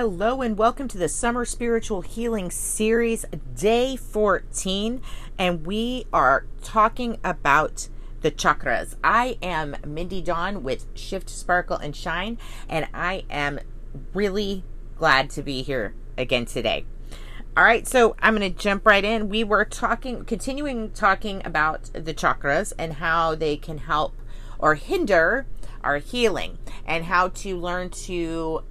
Hello and welcome to the Summer Spiritual Healing Series, day 14. And we are talking about the chakras. I am Mindy Dawn with Shift, Sparkle, and Shine, and I am really glad to be here again today. All right, so I'm going to jump right in. We were talking, continuing talking about the chakras and how they can help or hinder our healing and how to learn to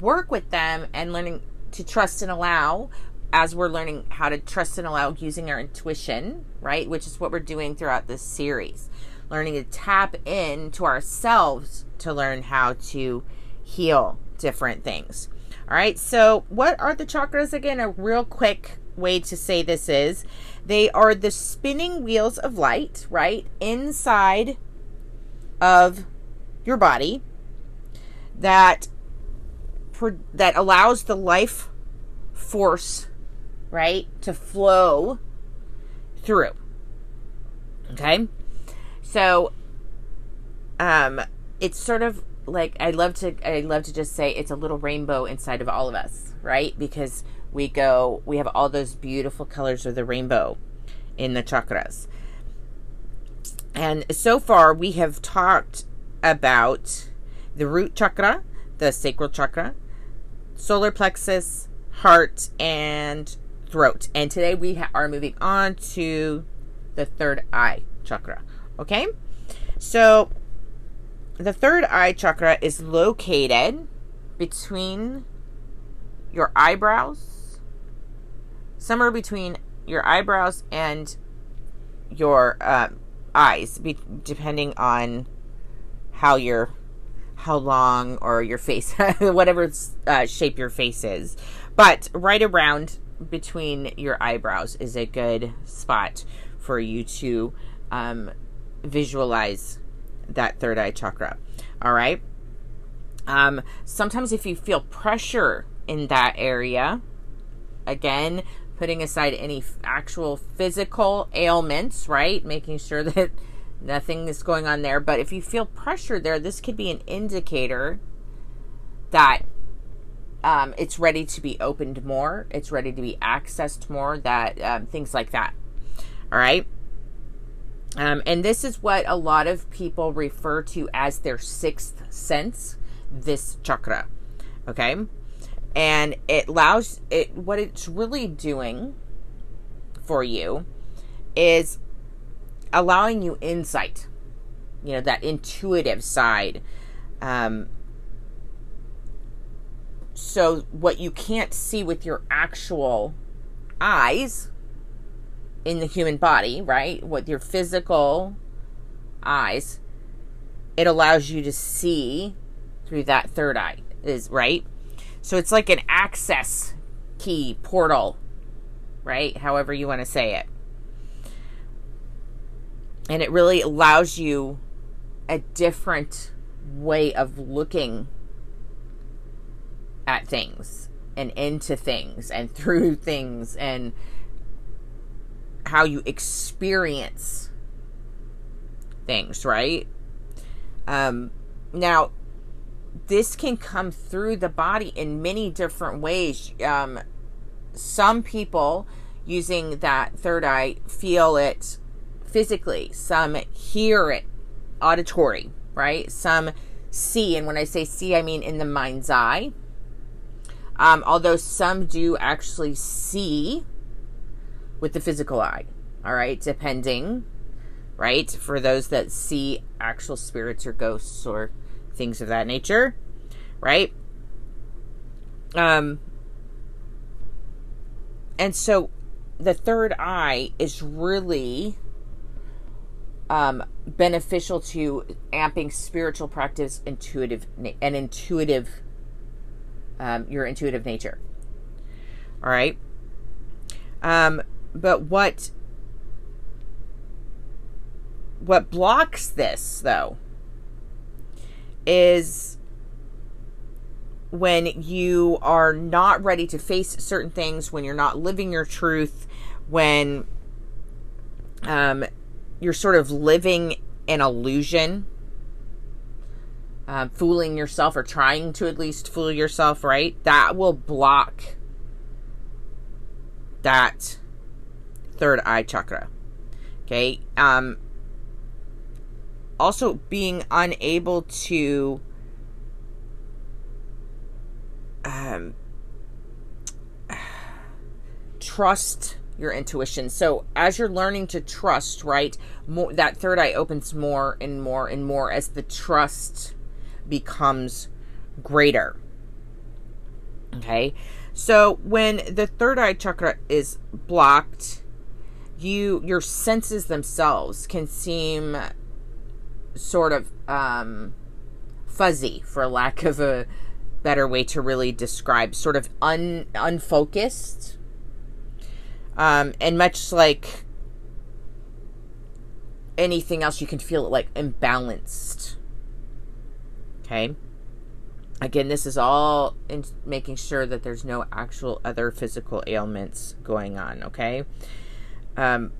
work with them and learning to trust and allow as we're learning how to trust and allow using our intuition, right? Which is what we're doing throughout this series. Learning to tap into ourselves to learn how to heal different things. All right, so what are the chakras again? A real quick way to say this is they are the spinning wheels of light, right? Inside of your body that that allows the life force, right, to flow through. Okay? So um it's sort of like I love to I love to just say it's a little rainbow inside of all of us, right? Because we go we have all those beautiful colors of the rainbow in the chakras. And so far we have talked about the root chakra, the sacral chakra, solar plexus, heart, and throat. And today we ha- are moving on to the third eye chakra. Okay? So the third eye chakra is located between your eyebrows, somewhere between your eyebrows and your uh, eyes, be- depending on how you're how long or your face, whatever uh, shape your face is. But right around between your eyebrows is a good spot for you to um, visualize that third eye chakra. All right. Um, sometimes if you feel pressure in that area, again, putting aside any actual physical ailments, right? Making sure that Nothing is going on there. But if you feel pressure there, this could be an indicator that um, it's ready to be opened more. It's ready to be accessed more. That um, things like that. All right. Um, and this is what a lot of people refer to as their sixth sense. This chakra. Okay. And it allows it. What it's really doing for you is allowing you insight, you know, that intuitive side. Um, so, what you can't see with your actual eyes in the human body, right? With your physical eyes, it allows you to see through that third eye, is right? So, it's like an access key portal, right? However, you want to say it and it really allows you a different way of looking at things and into things and through things and how you experience things, right? Um, now, this can come through the body in many different ways. Um, some people using that third eye feel it physically, some hear it auditory, right? Some see, and when I say see, I mean in the mind's eye. Um, although some do actually see with the physical eye, all right, depending, right? For those that see actual spirits or ghosts or things of that nature, right? Um, and so the third eye is really um, beneficial to amping spiritual practice, intuitive and intuitive, um, your intuitive nature. All right. Um, but what what blocks this though is when you are not ready to face certain things, when you're not living your truth, when um, you're sort of living an illusion. um, fooling yourself or trying to at least fool yourself, right? That will block that third eye chakra. Okay. Um, also, being unable to um, trust your intuition. So as you're learning to trust, right, more, that third eye opens more and more and more as the trust becomes greater. Okay. So when the third eye chakra is blocked, you your senses themselves can seem sort of um fuzzy for lack of a better way to really describe sort of un unfocused um, and much like anything else, you can feel it like imbalanced. Okay. Again, this is all in making sure that there's no actual other physical ailments going on. Okay. Um,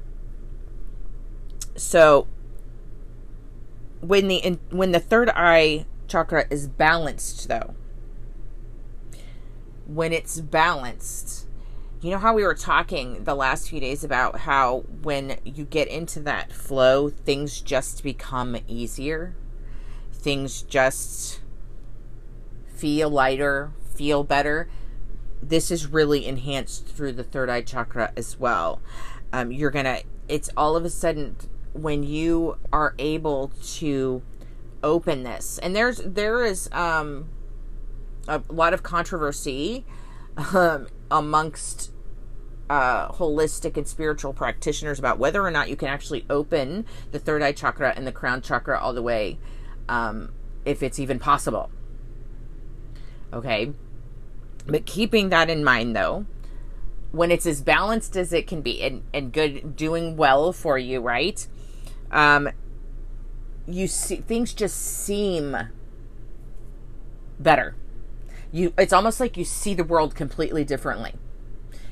so when the in, when the third eye chakra is balanced, though, when it's balanced, you know how we were talking the last few days about how when you get into that flow, things just become easier? Things just feel lighter, feel better. This is really enhanced through the third eye chakra as well. Um, you're gonna, it's all of a sudden when you are able to open this, and there's, there is, um, a lot of controversy um, amongst uh, holistic and spiritual practitioners about whether or not you can actually open the third eye chakra and the crown chakra all the way, um, if it's even possible. Okay. But keeping that in mind, though, when it's as balanced as it can be and, and good, doing well for you, right? Um, you see, things just seem better you it's almost like you see the world completely differently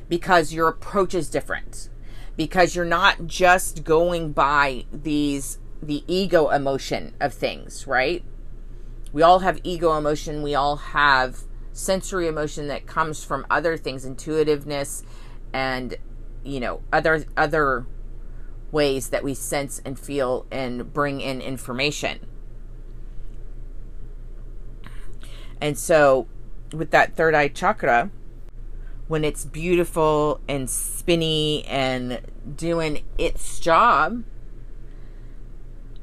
because your approach is different. Because you're not just going by these the ego emotion of things right? We all have ego emotion. We all have sensory emotion that comes from other things intuitiveness and you know other other ways that we sense and feel and bring in information. And so with that third eye chakra, when it's beautiful and spinny and doing its job,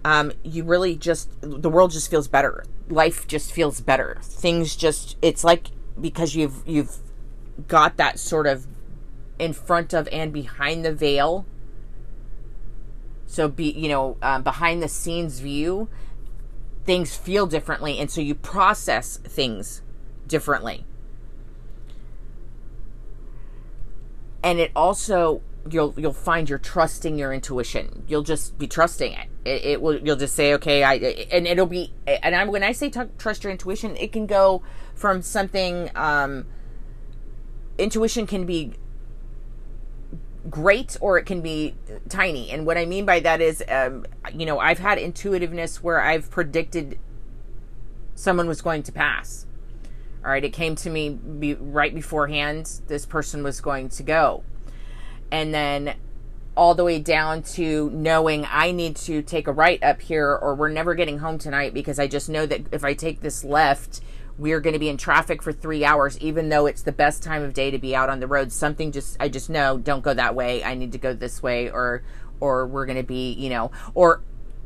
um, you really just the world just feels better. Life just feels better. Things just it's like because you've you've got that sort of in front of and behind the veil. So be you know um, behind the scenes view, things feel differently, and so you process things differently. And it also you'll you'll find you're trusting your intuition. You'll just be trusting it. It, it will. You'll just say, okay, I and it'll be. And I, when I say t- trust your intuition, it can go from something. Um, intuition can be great or it can be tiny. And what I mean by that is, um, you know, I've had intuitiveness where I've predicted someone was going to pass. All right, it came to me be, right beforehand this person was going to go. And then all the way down to knowing I need to take a right up here or we're never getting home tonight because I just know that if I take this left, we're going to be in traffic for three hours, even though it's the best time of day to be out on the road. Something just, I just know, don't go that way. I need to go this way, or, or we're going to be, you know, or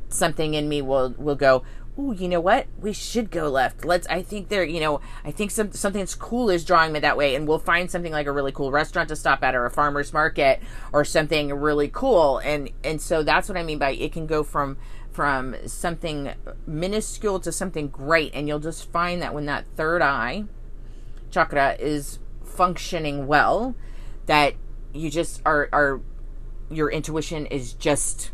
something in me will, will go, ooh, you know what? We should go left. Let's. I think there. You know, I think some something that's cool is drawing me that way, and we'll find something like a really cool restaurant to stop at, or a farmer's market, or something really cool. And and so that's what I mean by it can go from from something minuscule to something great, and you'll just find that when that third eye chakra is functioning well, that you just are are your intuition is just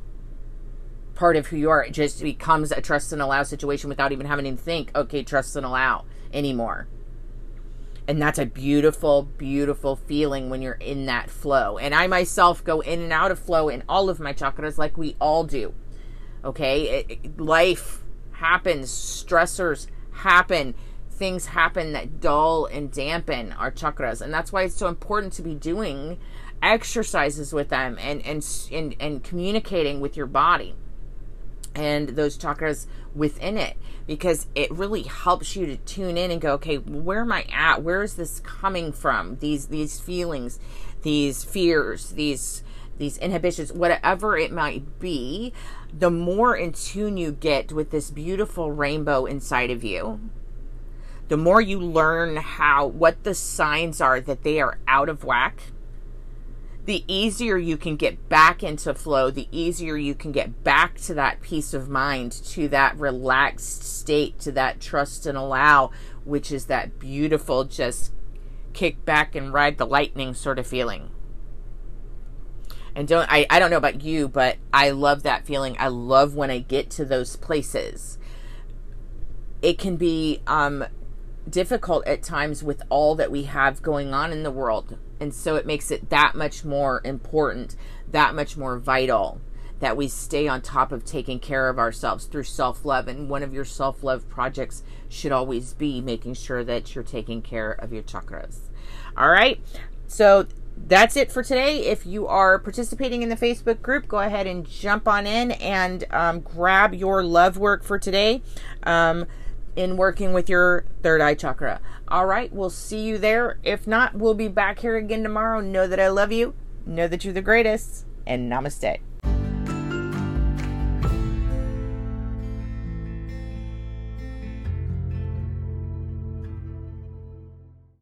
part of who you are. It just becomes a trust and allow situation without even having to think, okay, trust and allow anymore. And that's a beautiful, beautiful feeling when you're in that flow. And I myself go in and out of flow in all of my chakras like we all do. Okay? It, it, life happens, stressors happen things happen that dull and dampen our chakras and that's why it's so important to be doing exercises with them and and and, and communicating with your body and those chakras within it because it really helps you to tune in and go okay where am i at? Where is this coming from? These these feelings these fears these these inhibitions whatever it might be the more in tune you get with this beautiful rainbow inside of you the more you learn how what the signs are that they are out of whack the easier you can get back into flow, the easier you can get back to that peace of mind, to that relaxed state, to that trust and allow, which is that beautiful, just kick back and ride the lightning sort of feeling. And don't I, I don't know about you, but I love that feeling. I love when I get to those places. It can be um, difficult at times with all that we have going on in the world and so it makes it that much more important, that much more vital that we stay on top of taking care of ourselves through self love. And one of your self love projects should always be making sure that you're taking care of your chakras. All right. So that's it for today. If you are participating in the Facebook group, go ahead and jump on in and um, grab your love work for today. Um, in working with your third eye chakra. All right, we'll see you there. If not, we'll be back here again tomorrow. Know that I love you, know that you're the greatest, and namaste.